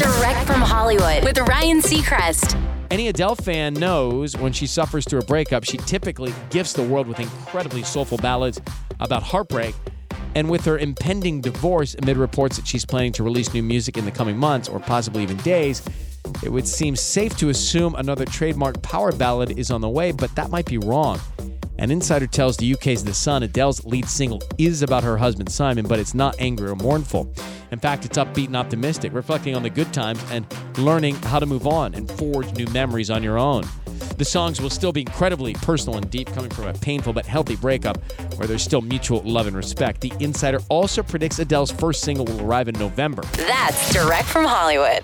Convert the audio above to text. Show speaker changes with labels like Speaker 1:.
Speaker 1: Direct from Hollywood with Ryan Seacrest.
Speaker 2: Any Adele fan knows when she suffers through a breakup, she typically gifts the world with incredibly soulful ballads about heartbreak. And with her impending divorce, amid reports that she's planning to release new music in the coming months or possibly even days, it would seem safe to assume another trademark power ballad is on the way, but that might be wrong. An insider tells the UK's The Sun Adele's lead single is about her husband Simon, but it's not angry or mournful. In fact, it's upbeat and optimistic, reflecting on the good times and learning how to move on and forge new memories on your own. The songs will still be incredibly personal and deep, coming from a painful but healthy breakup where there's still mutual love and respect. The insider also predicts Adele's first single will arrive in November.
Speaker 1: That's direct from Hollywood.